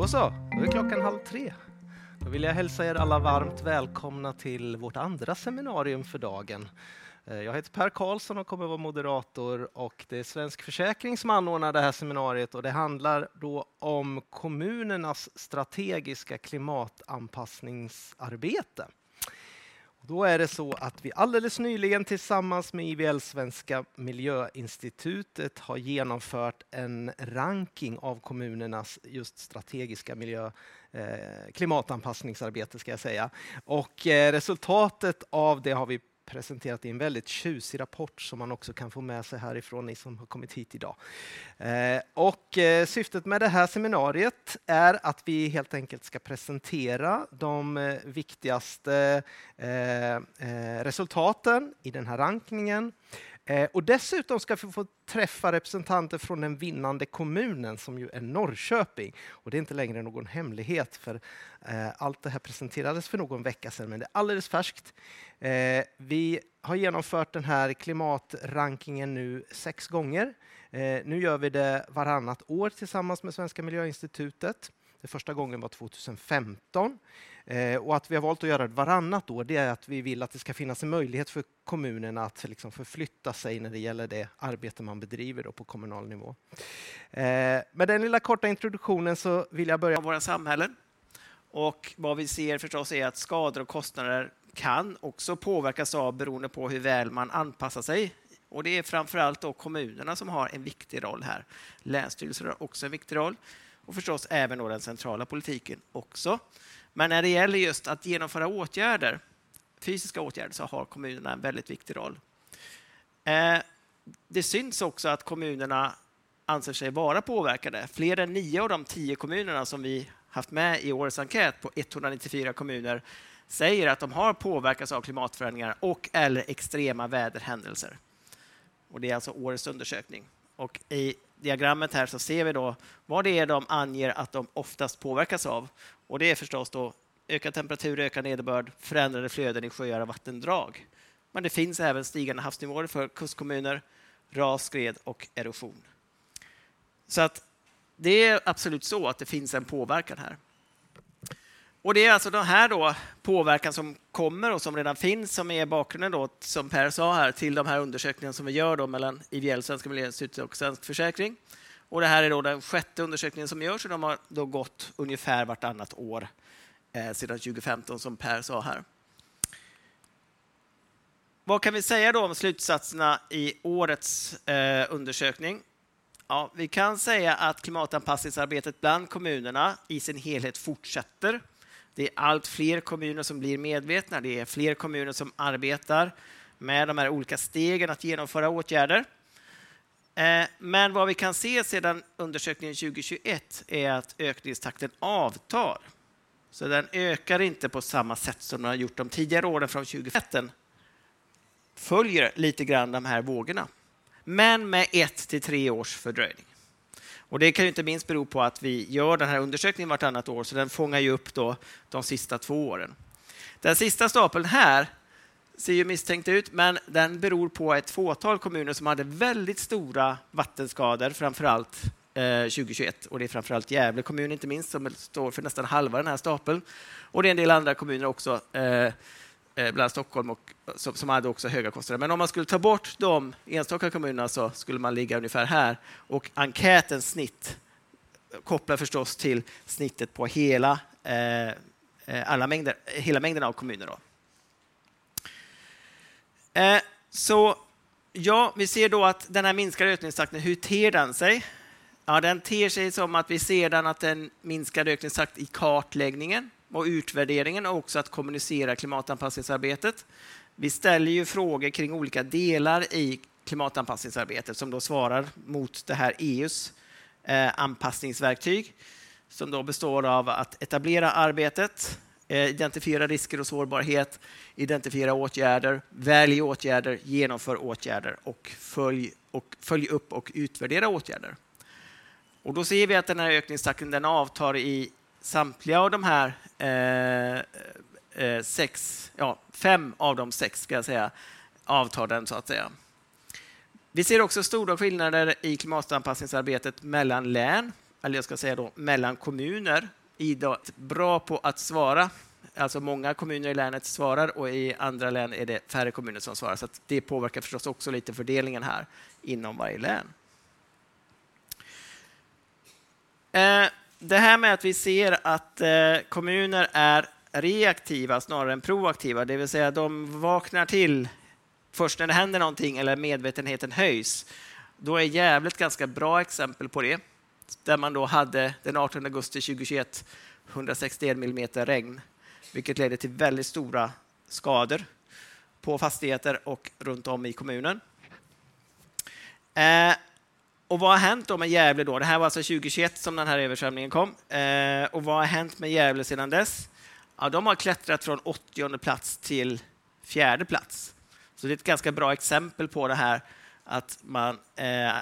Då så, då är klockan halv tre. Då vill jag hälsa er alla varmt välkomna till vårt andra seminarium för dagen. Eh, jag heter Per Karlsson och kommer vara moderator och det är Svensk Försäkring som anordnar det här seminariet och det handlar då om kommunernas strategiska klimatanpassningsarbete. Då är det så att vi alldeles nyligen tillsammans med IVL Svenska Miljöinstitutet har genomfört en ranking av kommunernas just strategiska miljö eh, klimatanpassningsarbete ska jag säga. Och eh, resultatet av det har vi presenterat i en väldigt tjusig rapport som man också kan få med sig härifrån, ni som har kommit hit idag. Eh, och eh, syftet med det här seminariet är att vi helt enkelt ska presentera de eh, viktigaste resultaten i den här rankningen. Eh, och dessutom ska vi få träffa representanter från den vinnande kommunen som ju är Norrköping. Och det är inte längre någon hemlighet för eh, allt det här presenterades för någon vecka sedan men det är alldeles färskt. Eh, vi har genomfört den här klimatrankingen nu sex gånger. Eh, nu gör vi det varannat år tillsammans med Svenska Miljöinstitutet. Det första gången var 2015. Eh, och att vi har valt att göra det varannat år det är att vi vill att det ska finnas en möjlighet för kommunerna att liksom förflytta sig när det gäller det arbete man bedriver då på kommunal nivå. Eh, med den lilla korta introduktionen så vill jag börja med våra samhällen. Och vad vi ser förstås är att skador och kostnader kan också påverkas av beroende på hur väl man anpassar sig. Och det är framförallt då kommunerna som har en viktig roll här. Länsstyrelser har också en viktig roll och förstås även då den centrala politiken också. Men när det gäller just att genomföra åtgärder, fysiska åtgärder, så har kommunerna en väldigt viktig roll. Eh, det syns också att kommunerna anser sig vara påverkade. Fler än nio av de tio kommunerna som vi haft med i årets enkät på 194 kommuner säger att de har påverkats av klimatförändringar och eller extrema väderhändelser. Och det är alltså årets undersökning. Och I diagrammet här så ser vi då vad det är de anger att de oftast påverkas av. Och det är förstås då ökad temperatur, ökad nederbörd, förändrade flöden i sjöar och vattendrag. Men det finns även stigande havsnivåer för kustkommuner, ras, skred och erosion. Så att det är absolut så att det finns en påverkan här. Och Det är alltså den här då påverkan som kommer och som redan finns som är bakgrunden, då, som Per sa här, till de här undersökningarna som vi gör då mellan IVL, Svenska Miljöinstitutet och Svensk Försäkring. Och det här är då den sjätte undersökningen som görs och de har då gått ungefär vartannat år eh, sedan 2015, som Per sa här. Vad kan vi säga då om slutsatserna i årets eh, undersökning? Ja, vi kan säga att klimatanpassningsarbetet bland kommunerna i sin helhet fortsätter. Det är allt fler kommuner som blir medvetna. Det är fler kommuner som arbetar med de här olika stegen att genomföra åtgärder. Eh, men vad vi kan se sedan undersökningen 2021 är att ökningstakten avtar. Så den ökar inte på samma sätt som den har gjort de tidigare åren från 2015. Följer lite grann de här vågorna, men med ett till tre års fördröjning. Och det kan ju inte minst bero på att vi gör den här undersökningen vartannat år, så den fångar ju upp då de sista två åren. Den sista stapeln här ser ju misstänkt ut, men den beror på ett fåtal kommuner som hade väldigt stora vattenskador, framför allt 2021. Och det är framför allt Gävle kommun, inte minst, som står för nästan halva den här stapeln. Och det är en del andra kommuner också, eh, Eh, bland Stockholm, och, eh, som, som hade också höga kostnader. Men om man skulle ta bort de enstaka kommunerna så skulle man ligga ungefär här. Och enkätens snitt eh, kopplar förstås till snittet på hela, eh, alla mängder, hela mängden av kommuner. Då. Eh, så ja, vi ser då att den här minskade ökningstakten, hur ter den sig? Ja, den ter sig som att vi ser den att den minskade ökningstakt i kartläggningen och utvärderingen och också att kommunicera klimatanpassningsarbetet. Vi ställer ju frågor kring olika delar i klimatanpassningsarbetet som då svarar mot det här EUs eh, anpassningsverktyg som då består av att etablera arbetet, Eh, identifiera risker och sårbarhet, identifiera åtgärder, välj åtgärder, genomför åtgärder och följ, och följ upp och utvärdera åtgärder. Och då ser vi att den här ökningstakten den avtar i samtliga av de här Eh, eh, sex, ja, fem av de sex ska jag säga, avtar den så att säga. Vi ser också stora skillnader i klimatanpassningsarbetet mellan län, eller jag ska säga då mellan kommuner. bra på att svara. Alltså många kommuner i länet svarar och i andra län är det färre kommuner som svarar. Så det påverkar förstås också lite fördelningen här inom varje län. Eh, det här med att vi ser att eh, kommuner är reaktiva snarare än proaktiva, det vill säga de vaknar till först när det händer någonting eller medvetenheten höjs. Då är Gävle ett ganska bra exempel på det. Där man då hade den 18 augusti 2021 161 millimeter regn, vilket ledde till väldigt stora skador på fastigheter och runt om i kommunen. Eh, och vad har hänt då med Gävle då? Det här var alltså 2021 som den här översvämningen kom. Eh, och vad har hänt med Gävle sedan dess? Ja, de har klättrat från 80 plats till fjärde plats. Så det är ett ganska bra exempel på det här att man, eh,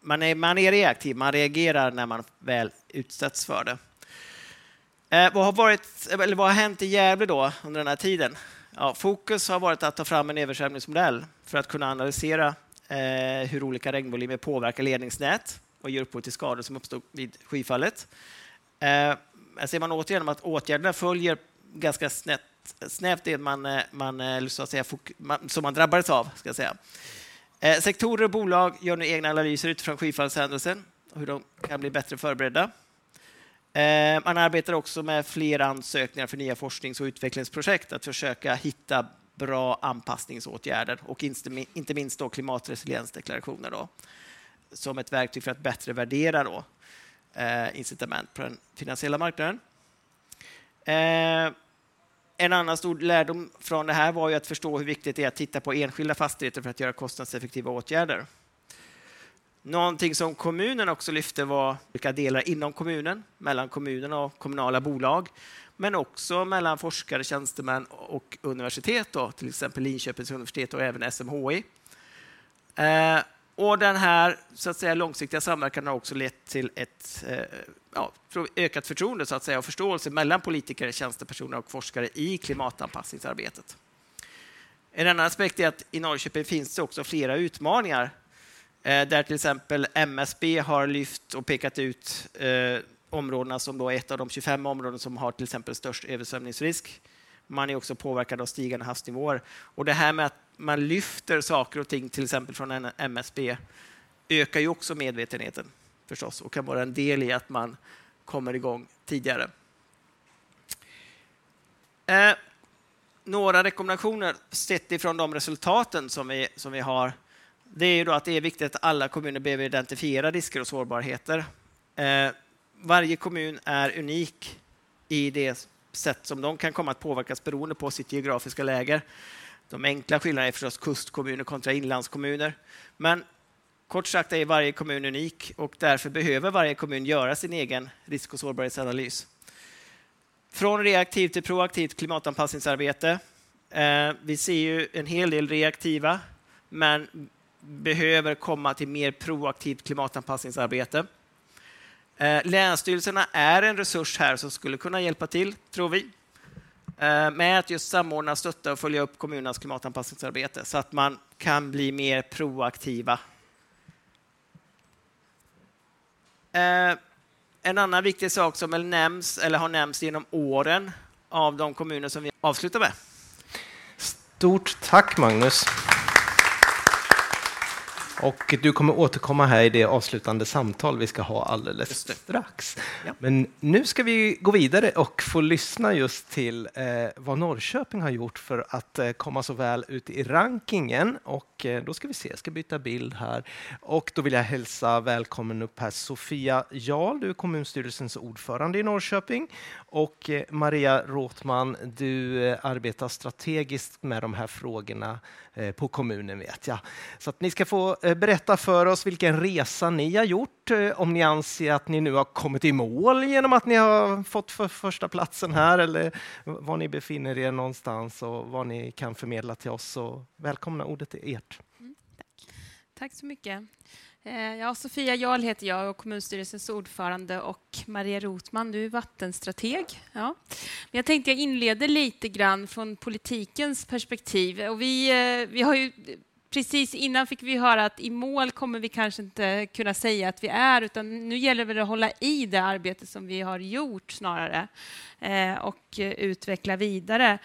man, är, man är reaktiv, man reagerar när man väl utsätts för det. Eh, vad, har varit, eller vad har hänt i Gävle då under den här tiden? Ja, fokus har varit att ta fram en översvämningsmodell för att kunna analysera eh, hur olika regnvolymer påverkar ledningsnät och ger upphov till skador som uppstod vid skyfallet. Eh, här ser man återigen att åtgärderna följer ganska snett, snävt det man, eh, man, eh, så att säga, man, som man drabbades av. Ska jag säga. Eh, sektorer och bolag gör nu egna analyser utifrån skyfallshändelsen och hur de kan bli bättre förberedda. Eh, man arbetar också med fler ansökningar för nya forsknings och utvecklingsprojekt att försöka hitta bra anpassningsåtgärder och inte minst då klimatresiliensdeklarationer då, som ett verktyg för att bättre värdera då, eh, incitament på den finansiella marknaden. Eh, en annan stor lärdom från det här var ju att förstå hur viktigt det är att titta på enskilda fastigheter för att göra kostnadseffektiva åtgärder. Någonting som kommunen också lyfte var vilka delar inom kommunen, mellan kommunen och kommunala bolag, men också mellan forskare, tjänstemän och universitet, då, till exempel Linköpings universitet och även SMHI. Eh, och den här så att säga, långsiktiga samverkan har också lett till ett eh, ja, ökat förtroende så att säga, och förståelse mellan politiker, tjänstepersoner och forskare i klimatanpassningsarbetet. En annan aspekt är att i Norrköping finns det också flera utmaningar eh, där till exempel MSB har lyft och pekat ut eh, områdena som då är ett av de 25 områden som har till exempel störst översvämningsrisk. Man är också påverkad av stigande havsnivåer. Och det här med att man lyfter saker och ting, till exempel från en MSB, ökar ju också medvetenheten förstås och kan vara en del i att man kommer igång tidigare. Eh, några rekommendationer sett ifrån de resultaten som vi, som vi har. Det är ju då att det är viktigt att alla kommuner behöver identifiera risker och sårbarheter. Eh, varje kommun är unik i det sätt som de kan komma att påverkas beroende på sitt geografiska läge. De enkla skillnaderna är förstås kustkommuner kontra inlandskommuner. Men kort sagt är varje kommun unik och därför behöver varje kommun göra sin egen risk och sårbarhetsanalys. Från reaktivt till proaktivt klimatanpassningsarbete. Eh, vi ser ju en hel del reaktiva, men behöver komma till mer proaktivt klimatanpassningsarbete. Eh, länsstyrelserna är en resurs här som skulle kunna hjälpa till, tror vi, eh, med att just samordna, stötta och följa upp kommunernas klimatanpassningsarbete så att man kan bli mer proaktiva. Eh, en annan viktig sak som väl nämns, eller har nämnts genom åren av de kommuner som vi avslutar med. Stort tack Magnus. Och du kommer återkomma här i det avslutande samtal vi ska ha alldeles strax. Ja. Men nu ska vi gå vidare och få lyssna just till eh, vad Norrköping har gjort för att eh, komma så väl ut i rankingen. Och eh, då ska vi se, jag ska byta bild här. Och då vill jag hälsa välkommen upp här Sofia Jarl, du är kommunstyrelsens ordförande i Norrköping. Och eh, Maria Råtman, du eh, arbetar strategiskt med de här frågorna eh, på kommunen vet jag. Så att ni ska få berätta för oss vilken resa ni har gjort, om ni anser att ni nu har kommit i mål genom att ni har fått för första platsen här eller var ni befinner er någonstans och vad ni kan förmedla till oss. Så välkomna, ordet är ert. Mm, tack. tack så mycket. Eh, ja, Sofia Jarl heter jag och kommunstyrelsens ordförande och Maria Rotman, du är vattenstrateg. Ja. Men jag tänkte jag inleder lite grann från politikens perspektiv. Och vi, eh, vi har ju precis innan fick vi höra att i mål kommer vi kanske inte kunna säga att vi är, utan nu gäller det att hålla i det arbete som vi har gjort snarare eh, och utveckla vidare.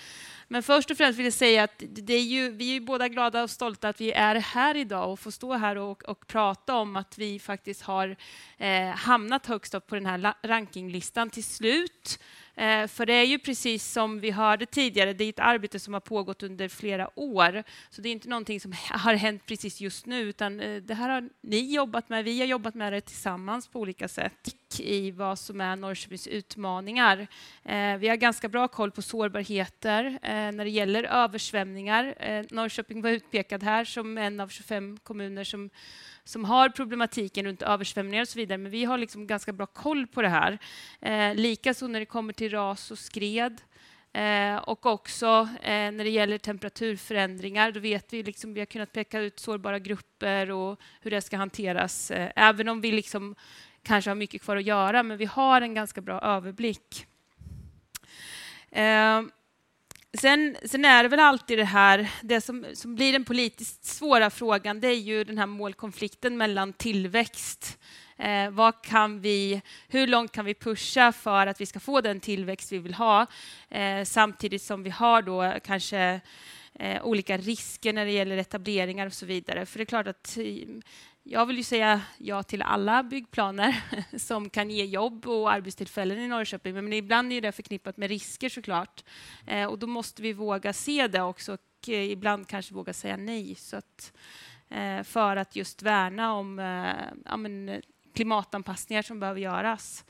Men först och främst vill jag säga att det är ju, vi är båda glada och stolta att vi är här idag och får stå här och, och prata om att vi faktiskt har eh, hamnat högst upp på den här rankinglistan till slut. Eh, för det är ju precis som vi hörde tidigare, det är ett arbete som har pågått under flera år. Så det är inte någonting som har hänt precis just nu, utan eh, det här har ni jobbat med, vi har jobbat med det tillsammans på olika sätt i vad som är Norrköpings utmaningar. Eh, vi har ganska bra koll på sårbarheter eh, när det gäller översvämningar. Eh, Norrköping var utpekad här som en av 25 kommuner som som har problematiken runt översvämningar och så vidare, men vi har liksom ganska bra koll på det här. Eh, Likaså när det kommer till ras och skred. Eh, och också eh, när det gäller temperaturförändringar, då vet vi liksom, vi har kunnat peka ut sårbara grupper och hur det ska hanteras. Eh, även om vi liksom kanske har mycket kvar att göra, men vi har en ganska bra överblick. Eh, Sen, sen, är det väl alltid det här, det som, som, blir den politiskt svåra frågan, det är ju den här målkonflikten mellan tillväxt. Eh, vad kan vi, hur långt kan vi pusha för att vi ska få den tillväxt vi vill ha? Eh, samtidigt som vi har då kanske eh, olika risker när det gäller etableringar och så vidare. För det är klart att eh, jag vill ju säga ja till alla byggplaner som kan ge jobb och arbetstillfällen i Norrköping, men ibland är det förknippat med risker såklart. Eh, och då måste vi våga se det också och eh, ibland kanske våga säga nej. Så att, eh, för att just värna om ja, men, klimatanpassningar som behöver göras.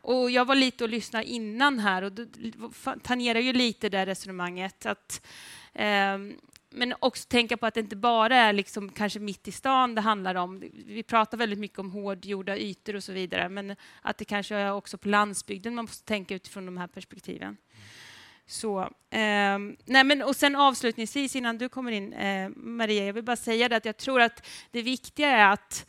Och jag var lite och lyssnade innan här och tangerar ju lite det resonemanget. att ehm, men också tänka på att det inte bara är liksom kanske mitt i stan det handlar om. Vi pratar väldigt mycket om hårdgjorda ytor och så vidare, men att det kanske är också på landsbygden man måste tänka utifrån de här perspektiven. Så, eh, nej men, och sen avslutningsvis, innan du kommer in, eh, Maria, jag vill bara säga det att jag tror att det viktiga är att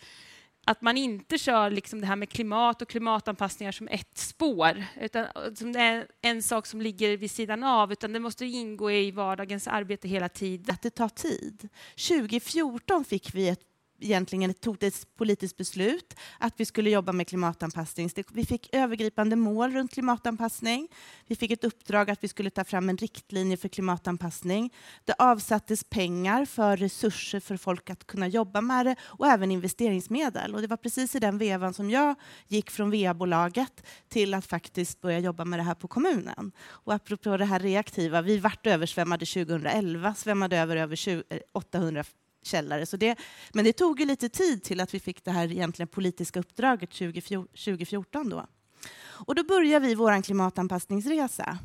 att man inte kör liksom det här med klimat och klimatanpassningar som ett spår, utan som det är en sak som ligger vid sidan av, utan det måste ingå i vardagens arbete hela tiden. Att det tar tid. 2014 fick vi ett egentligen tog ett politiskt beslut att vi skulle jobba med klimatanpassning. Vi fick övergripande mål runt klimatanpassning. Vi fick ett uppdrag att vi skulle ta fram en riktlinje för klimatanpassning. Det avsattes pengar för resurser för folk att kunna jobba med det och även investeringsmedel. Och det var precis i den vevan som jag gick från VA-bolaget till att faktiskt börja jobba med det här på kommunen. Och apropå det här reaktiva, vi vart översvämmade 2011, svämmade över över 800 eh, källare. Så det, men det tog ju lite tid till att vi fick det här egentligen politiska uppdraget 2014. Då. Och då började vi vår klimatanpassningsresa.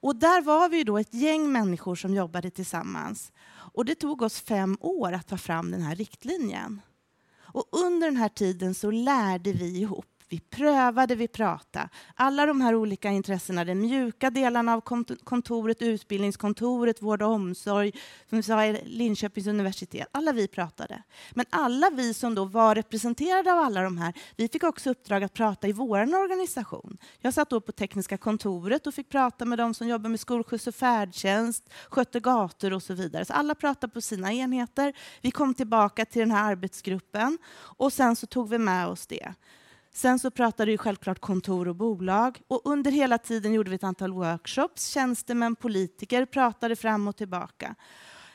Och där var vi då ett gäng människor som jobbade tillsammans. Och det tog oss fem år att ta fram den här riktlinjen. Och under den här tiden så lärde vi ihop vi prövade, vi pratade. Alla de här olika intressena, de mjuka delarna av kontoret, utbildningskontoret, vård och omsorg, som vi sa, Linköpings universitet, alla vi pratade. Men alla vi som då var representerade av alla de här, vi fick också uppdrag att prata i vår organisation. Jag satt då på tekniska kontoret och fick prata med de som jobbar med skolskjuts och färdtjänst, skötte gator och så vidare. Så alla pratade på sina enheter. Vi kom tillbaka till den här arbetsgruppen och sen så tog vi med oss det. Sen så pratade vi självklart kontor och bolag och under hela tiden gjorde vi ett antal workshops. Tjänstemän, politiker pratade fram och tillbaka.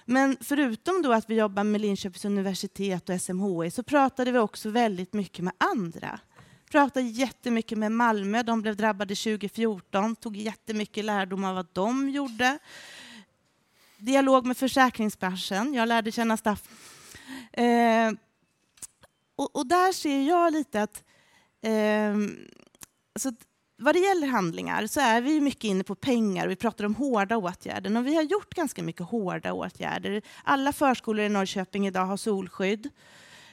Men förutom då att vi jobbar med Linköpings universitet och SMHI så pratade vi också väldigt mycket med andra. Pratade jättemycket med Malmö, de blev drabbade 2014, tog jättemycket lärdom av vad de gjorde. Dialog med försäkringsbranschen, jag lärde känna Staff. Eh, och, och, där ser jag lite att Ehm, så vad det gäller handlingar så är vi mycket inne på pengar. Vi pratar om hårda åtgärder. Och vi har gjort ganska mycket hårda åtgärder. Alla förskolor i Norrköping idag har solskydd.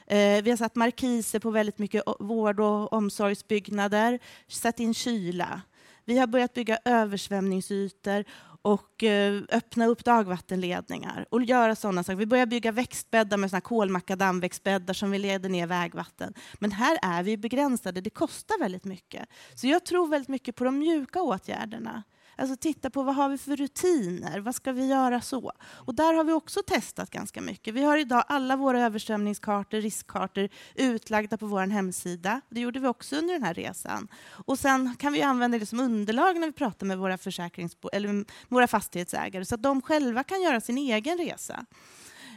Ehm, vi har satt markiser på väldigt mycket vård och omsorgsbyggnader, satt in kyla. Vi har börjat bygga översvämningsytor och eh, öppna upp dagvattenledningar och göra sådana saker. Vi börjar bygga växtbäddar med såna kolmakadamväxtbäddar som vi leder ner vägvatten. Men här är vi begränsade, det kostar väldigt mycket. Så jag tror väldigt mycket på de mjuka åtgärderna. Alltså titta på vad har vi för rutiner, vad ska vi göra så? Och där har vi också testat ganska mycket. Vi har idag alla våra översvämningskartor, riskkartor utlagda på vår hemsida. Det gjorde vi också under den här resan. Och sen kan vi använda det som underlag när vi pratar med våra, försäkringsbo eller våra fastighetsägare så att de själva kan göra sin egen resa.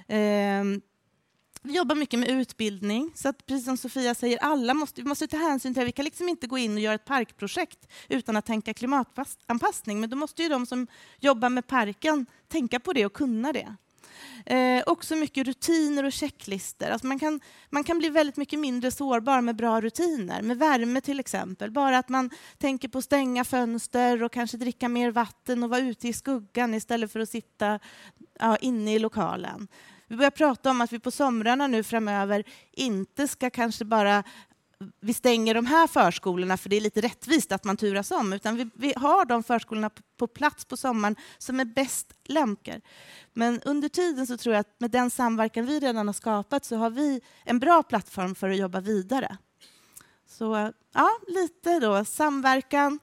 Um, vi jobbar mycket med utbildning, så att precis som Sofia säger, alla måste, vi måste ta hänsyn till det. Vi kan liksom inte gå in och göra ett parkprojekt utan att tänka klimatanpassning, men då måste ju de som jobbar med parken tänka på det och kunna det. Eh, också mycket rutiner och checklister. Alltså man, kan, man kan bli väldigt mycket mindre sårbar med bra rutiner, med värme till exempel. Bara att man tänker på att stänga fönster och kanske dricka mer vatten och vara ute i skuggan istället för att sitta ja, inne i lokalen. Vi börjar prata om att vi på somrarna nu framöver inte ska kanske bara vi stänger de här förskolorna för det är lite rättvist att man turas om, utan vi, vi har de förskolorna på, på, plats på sommaren som är bäst lämpade. Men under tiden så tror jag att med den samverkan vi redan har skapat så har vi en bra plattform för att jobba vidare. Så ja, lite då samverkan,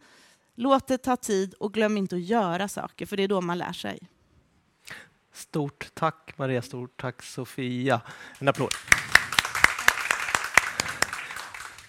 låt det ta tid och glöm inte att göra saker, för det är då man lär sig. Stort tack Maria, stort tack Sofia. En applåd.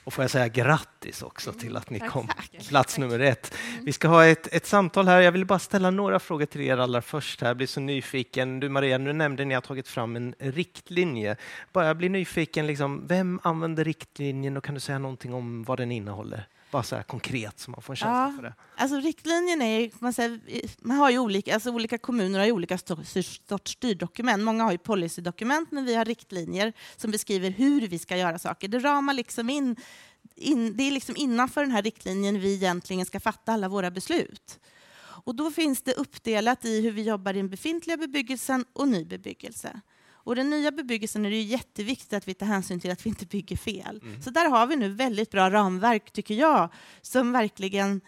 Och får jag säga grattis också till att ni kom plats nummer ett. Vi ska ha ett, ett samtal här. Jag vill bara ställa några frågor till er allra först. Här. Jag blir så nyfiken. Du Maria, nu nämnde ni att ni har tagit fram en riktlinje. Bara jag blir nyfiken, liksom, vem använder riktlinjen och kan du säga någonting om vad den innehåller? Bara så konkret så man får en känsla ja, för det. Alltså riktlinjen är, man, säger, man har ju olika, alltså olika kommuner har ju olika sorts styrdokument. Många har ju policydokument, men vi har riktlinjer som beskriver hur vi ska göra saker. Det ramar liksom in, in det är liksom innanför den här riktlinjen vi egentligen ska fatta alla våra beslut. Och då finns det uppdelat i hur vi jobbar i den befintliga bebyggelsen och ny bebyggelse. Och den nya bebyggelsen är det ju jätteviktigt att vi tar hänsyn till att vi inte bygger fel. Mm. Så där har vi nu väldigt bra ramverk, tycker jag, som verkligen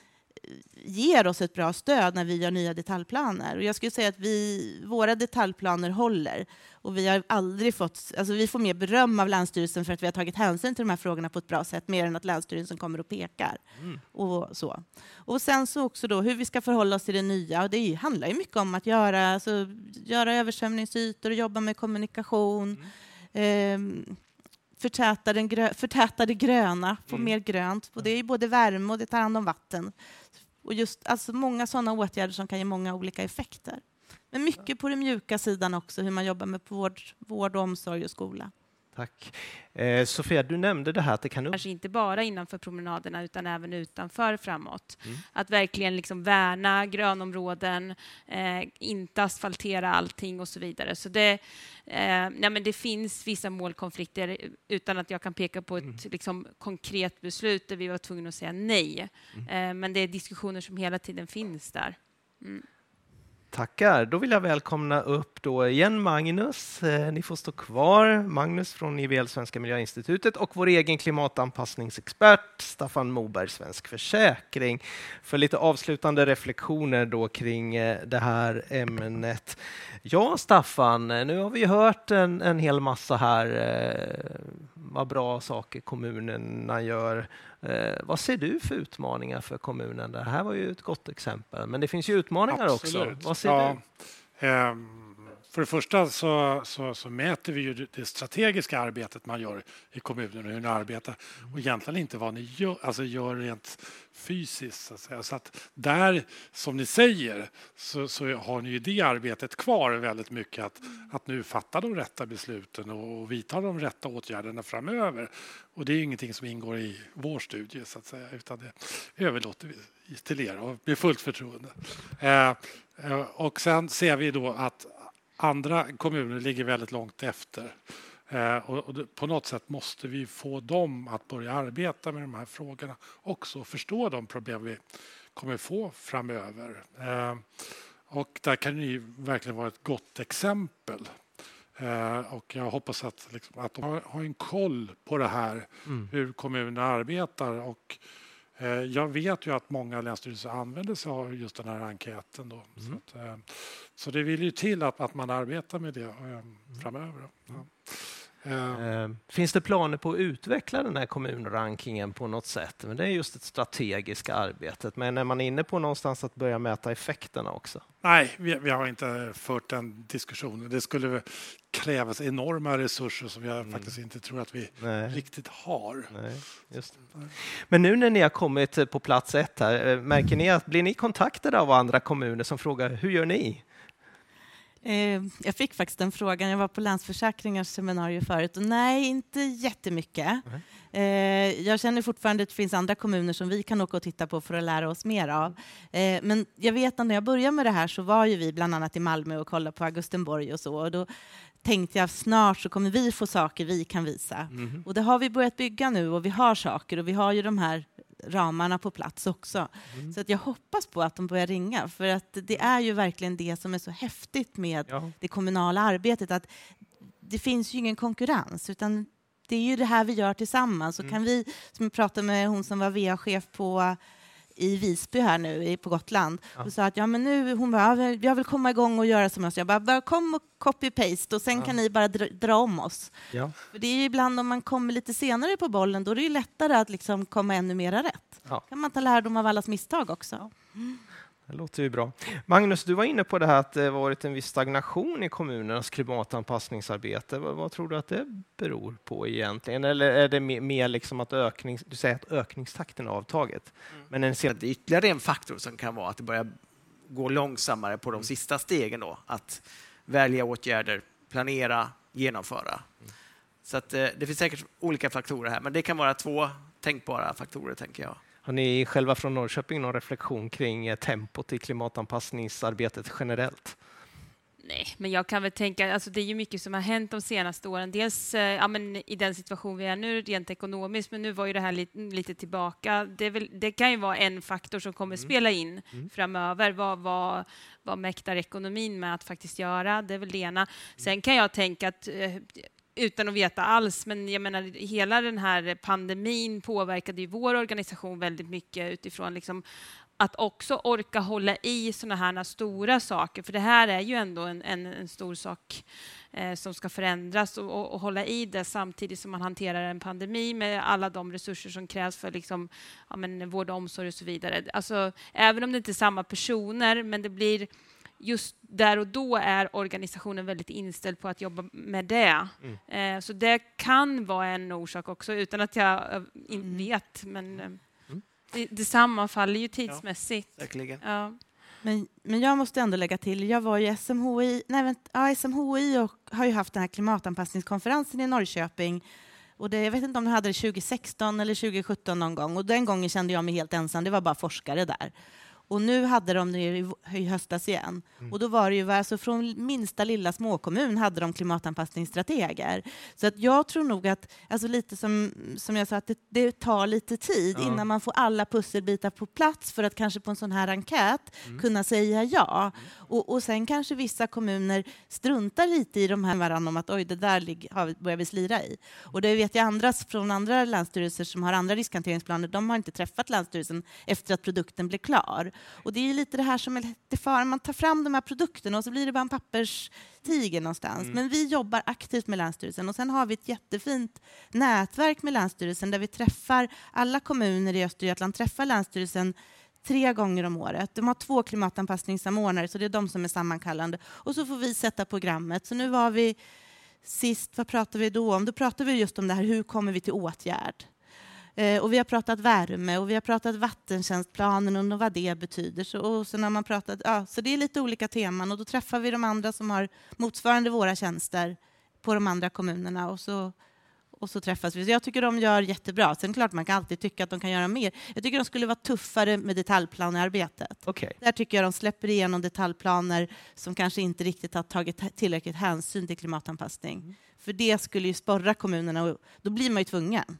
ger oss ett bra stöd när vi gör nya detaljplaner. Och jag skulle säga att vi, våra detaljplaner håller. Och vi har aldrig fått, alltså vi får mer beröm av Länsstyrelsen för att vi har tagit hänsyn till de här frågorna på ett bra sätt, mer än att Länsstyrelsen kommer och pekar. Mm. Och, så. och sen så också då hur vi ska förhålla oss till det nya. Och det handlar ju mycket om att göra, alltså, göra översvämningsytor och jobba med kommunikation. Mm. Eh, förtäta, den grö, förtäta det gröna, få mm. mer grönt. Och det är både värme och det tar hand om vatten. Och just alltså många sådana åtgärder som kan ge många olika effekter. Men mycket på den mjuka sidan också, hur man jobbar med vård, vård omsorg och skola. Tack. Eh, Sofia, du nämnde det här att det kan... Kanske inte bara innanför promenaderna utan även utanför framåt. Mm. Att verkligen liksom värna grönområden, eh, inte asfaltera allting och så vidare. Så det, eh, nej men det finns vissa målkonflikter utan att jag kan peka på ett mm. liksom, konkret beslut där vi var tvungna att säga nej. Mm. Eh, men det är diskussioner som hela tiden finns där. Tackar. Då vill jag välkomna upp då igen Magnus. Eh, ni får stå kvar. Magnus från IVL Svenska Miljöinstitutet och vår egen klimatanpassningsexpert Staffan Moberg, Svensk Försäkring, för lite avslutande reflektioner då kring eh, det här ämnet. Ja, Staffan, eh, nu har vi hört en, en hel massa här eh, vad bra saker kommunerna gör Eh, vad ser du för utmaningar för kommunen? Det här var ju ett gott exempel, men det finns ju utmaningar Absolut. också. Vad ser ja. du? Eh, för det första så, så, så, mäter vi ju det strategiska arbetet man gör i kommunen och hur ni arbetar och egentligen inte vad ni gör, alltså gör rent fysiskt. Så att, säga. så att där, som ni säger, så, så, har ni ju det arbetet kvar väldigt mycket att, att nu fatta de rätta besluten och vidta de rätta åtgärderna framöver. Och det är ingenting som ingår i vår studie så att säga, utan det överlåter vi till er och med fullt förtroende. Eh, eh och sen ser vi då att Andra kommuner ligger väldigt långt efter. Eh, och, på något sätt måste vi få dem att börja arbeta med de här frågorna också och förstå de problem vi kommer få framöver. Eh, och där kan ni verkligen vara ett gott exempel. Eh, och jag hoppas att, liksom, att de har, en koll på det här, mm. hur kommunerna arbetar. Och, jag vet ju att många länsstyrelser använder sig av just den här enkäten. Då. Mm. Så, att, eh, så, det vill ju till att, att man arbetar med det eh, mm. framöver. Ja. Uh, finns det planer på att utveckla den här kommunrankingen på något sätt? Men det är just det strategiska arbetet. Men är man inne på någonstans att börja mäta effekterna också? Nej, vi, vi har inte fört den diskussionen. Det skulle krävas enorma resurser som jag mm. faktiskt inte tror att vi Nej. riktigt har. Nej, Men nu när ni har kommit på plats ett här, eh, märker ni att blir ni kontaktade av andra kommuner som frågar hur gör ni? Eh, jag fick faktiskt den frågan. Jag var på Länsförsäkringars seminarium förut. Och nej, inte jättemycket. Mm. Jag känner fortfarande att det finns andra kommuner som vi kan åka och titta på för att lära oss mer av. Eh, men jag vet att när jag började med det här så var ju vi bland annat i Malmö och kollade på Augustenborg och så. Och då tänkte jag snart så kommer vi få saker vi kan visa. Mm. Och det har vi börjat bygga nu och vi har saker och vi har ju de här ramarna på plats också. Mm. Så att jag hoppas på att de börjar ringa, för att det är ju verkligen det som är så häftigt med ja. det kommunala arbetet, att det finns ju ingen konkurrens, utan det är ju det här vi gör tillsammans. Mm. kan vi, som jag pratade med hon som var VA-chef på i Visby här nu på Gotland ja. och sa att ja, men nu, hon bara, jag vill komma igång och göra som oss. Jag bara, bara kom och copy-paste och sen ja. kan ni bara dra, dra om oss. Ja. För det är ibland om man kommer lite senare på bollen, då är det lättare att liksom komma ännu mera rätt. Ja. kan man ta lärdom av allas misstag också. Mm. Det låter ju bra. Magnus, du var inne på det här att det varit en viss stagnation i kommunernas klimatanpassningsarbete. Vad, vad tror du att det beror på egentligen? Eller är det mer liksom att ökning, du säger att ökningstakten har avtagit? Mm. Men en, ytterligare en faktor som kan vara att det börjar gå långsammare på de mm. sista stegen. Då, att välja åtgärder, planera, genomföra. Mm. Så att, eh, det finns säkert olika faktorer här, men det kan vara två tänkbara faktorer, tänker jag. Har ni själva från Norrköping någon reflektion kring eh, tempot i klimatanpassningsarbetet generellt? Nej, men jag kan väl tänka, alltså det är ju mycket som har hänt de senaste åren. Dels eh, ja, men i den situation vi är nu rent ekonomiskt, men nu var ju det här lite, lite tillbaka. Det, väl, det, kan ju vara en faktor som kommer mm. spela in mm. framöver. Vad, vad, vad mäktar ekonomin med att faktiskt göra? Det är väl det ena. Sen kan jag tänka att eh, utan att veta alls, men jag menar hela den här pandemin påverkade ju vår organisation väldigt mycket utifrån liksom att också orka hålla i sådana här stora saker, för det här är ju ändå en, en, en stor sak eh, som ska förändras och, och, och, hålla i det samtidigt som man hanterar en pandemi med alla de resurser som krävs för liksom, ja, men, vård och omsorg och så vidare. Alltså, även om det inte är samma personer, men det blir just där och då är organisationen väldigt inställd på att jobba med det. Mm. Eh, så det kan vara en orsak också, utan att jag eh, mm. vet. Men eh, mm. det, det sammanfaller ju tidsmässigt. Ja, ja. Men, men jag måste ändå lägga till, jag var ju SMHI, nej, vänta, ja, SMHI och har ju haft den här klimatanpassningskonferensen i Norrköping och det, jag vet inte om de hade det 2016 eller 2017 någon gång. Och den gången kände jag mig helt ensam. Det var bara forskare där. Och nu hade de det i, i höstas igen. Mm. Och då var det ju, alltså från minsta lilla småkommun hade de klimatanpassningsstrateger. Så att jag tror nog att, alltså lite som, som jag sa, att det, det tar lite tid ja. innan man får alla pusselbitar på plats för att kanske på en sån här enkät mm. kunna säga ja. Mm. Och, och sen kanske vissa kommuner struntar lite i de här varandra om att oj, det där har, börjar vi slira i. Och det vet jag andra från andra länsstyrelser som har andra riskhanteringsplaner, de har inte träffat Länsstyrelsen efter att produkten blev klar. Och det är lite det här som är lite fara, man tar fram de här produkterna och så blir det bara en papperstiger någonstans. Mm. Men vi jobbar aktivt med Länsstyrelsen och sen har vi ett jättefint nätverk med Länsstyrelsen där vi träffar alla kommuner i Östergötland, träffar Länsstyrelsen tre gånger om året. De har två klimatanpassningssamordnare, så det är de som är sammankallande. Och så får vi sätta programmet. Så nu var vi sist, vad pratade vi då om? Då pratade vi just om det här, hur kommer vi till åtgärd? Eh, och vi har pratat värme och vi har pratat vattentjänstplanen och vad det betyder. Så, och sen har man pratat, ja, så det är lite olika teman och då träffar vi de andra som har motsvarande våra tjänster på de andra kommunerna och så och så träffas vi. Så jag tycker de gör jättebra. Sen klart man kan alltid tycka att de kan göra mer. Jag tycker de skulle vara tuffare med detaljplanearbetet. Okej. Där tycker jag de släpper igenom detaljplaner som kanske inte riktigt har tagit tillräckligt hänsyn till klimatanpassning. För det skulle ju sporra kommunerna och då blir man ju tvungen.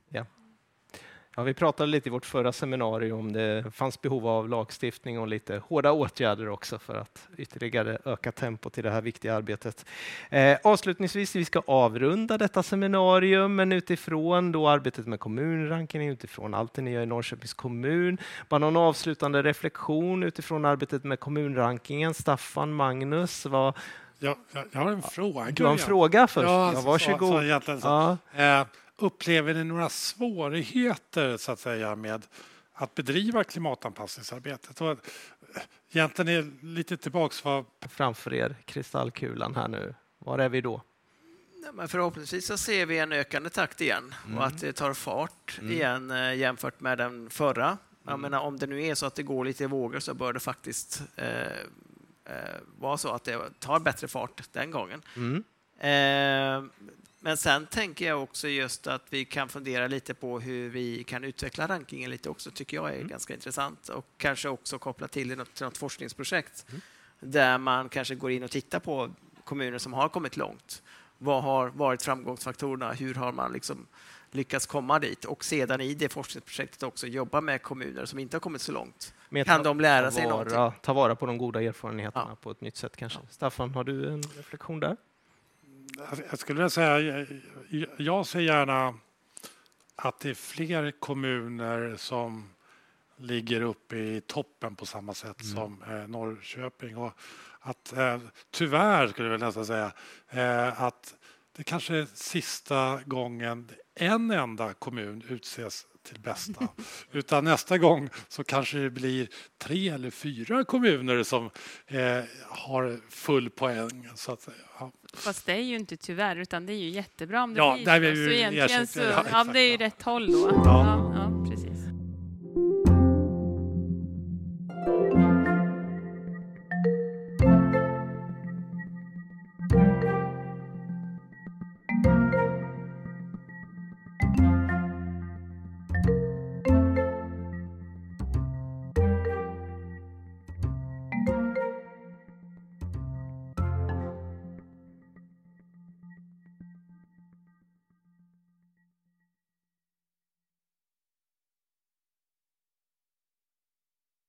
Ja, vi pratade lite i vårt förra seminarium om det fanns behov av lagstiftning och lite hårda åtgärder också för att ytterligare öka tempot i det här viktiga arbetet. Eh, avslutningsvis, vi ska avrunda detta seminarium, men utifrån då arbetet med kommunrankingen, utifrån allt det ni gör i Norrköpings kommun, bara någon avslutande reflektion utifrån arbetet med kommunrankingen. Staffan, Magnus, vad, Jag, jag, jag har en fråga. du har en fråga först? Ja, Ja, så- varsågod. så så. Ja. Eh, upplever ni några svårigheter så att säga med att bedriva klimatanpassningsarbetet? Och, eh, egentligen är lite tillbaks vad framför er, kristallkulan här nu. Var är vi då? Men förhoppningsvis så ser vi en ökande takt igen och att det tar fart igen eh, jämfört med den förra. Jag menar, om det nu är så att det går lite i vågor så bör det faktiskt eh, eh, vara så att det tar bättre fart den gången. Mm. Eh, men sen tänker jag också just att vi kan fundera lite på hur vi kan utveckla rankingen lite också, tycker jag är ganska intressant. Och kanske också koppla till det något, till något forskningsprojekt där man kanske går in och tittar på kommuner som har kommit långt. Vad har varit framgångsfaktorerna? Hur har man liksom lyckats komma dit? Och sedan i det forskningsprojektet också jobba med kommuner som inte har kommit så långt. Med Kan ta- de lära sig vara, någonting? Ta vara på de goda erfarenheterna Ja. på ett nytt sätt kanske. Staffan, har du en reflektion där? Jag skulle vilja säga, jag- ser gärna att det är fler kommuner som ligger uppe i toppen på samma sätt som eh, Norrköping. Och att, eh, tyvärr, skulle jag nästan säga, eh, att det kanske är sista gången en enda kommun utses till bästa. Utan nästa gång så kanske det blir tre eller fyra kommuner som eh, har full poäng. Så att. Ja. Fast det är ju inte tyvärr, utan det är ju jättebra om det Ja, blir så. så egentligen så, Ja, ja, exakt, det är ju ja. rätt håll då. Ja. Ja, ja.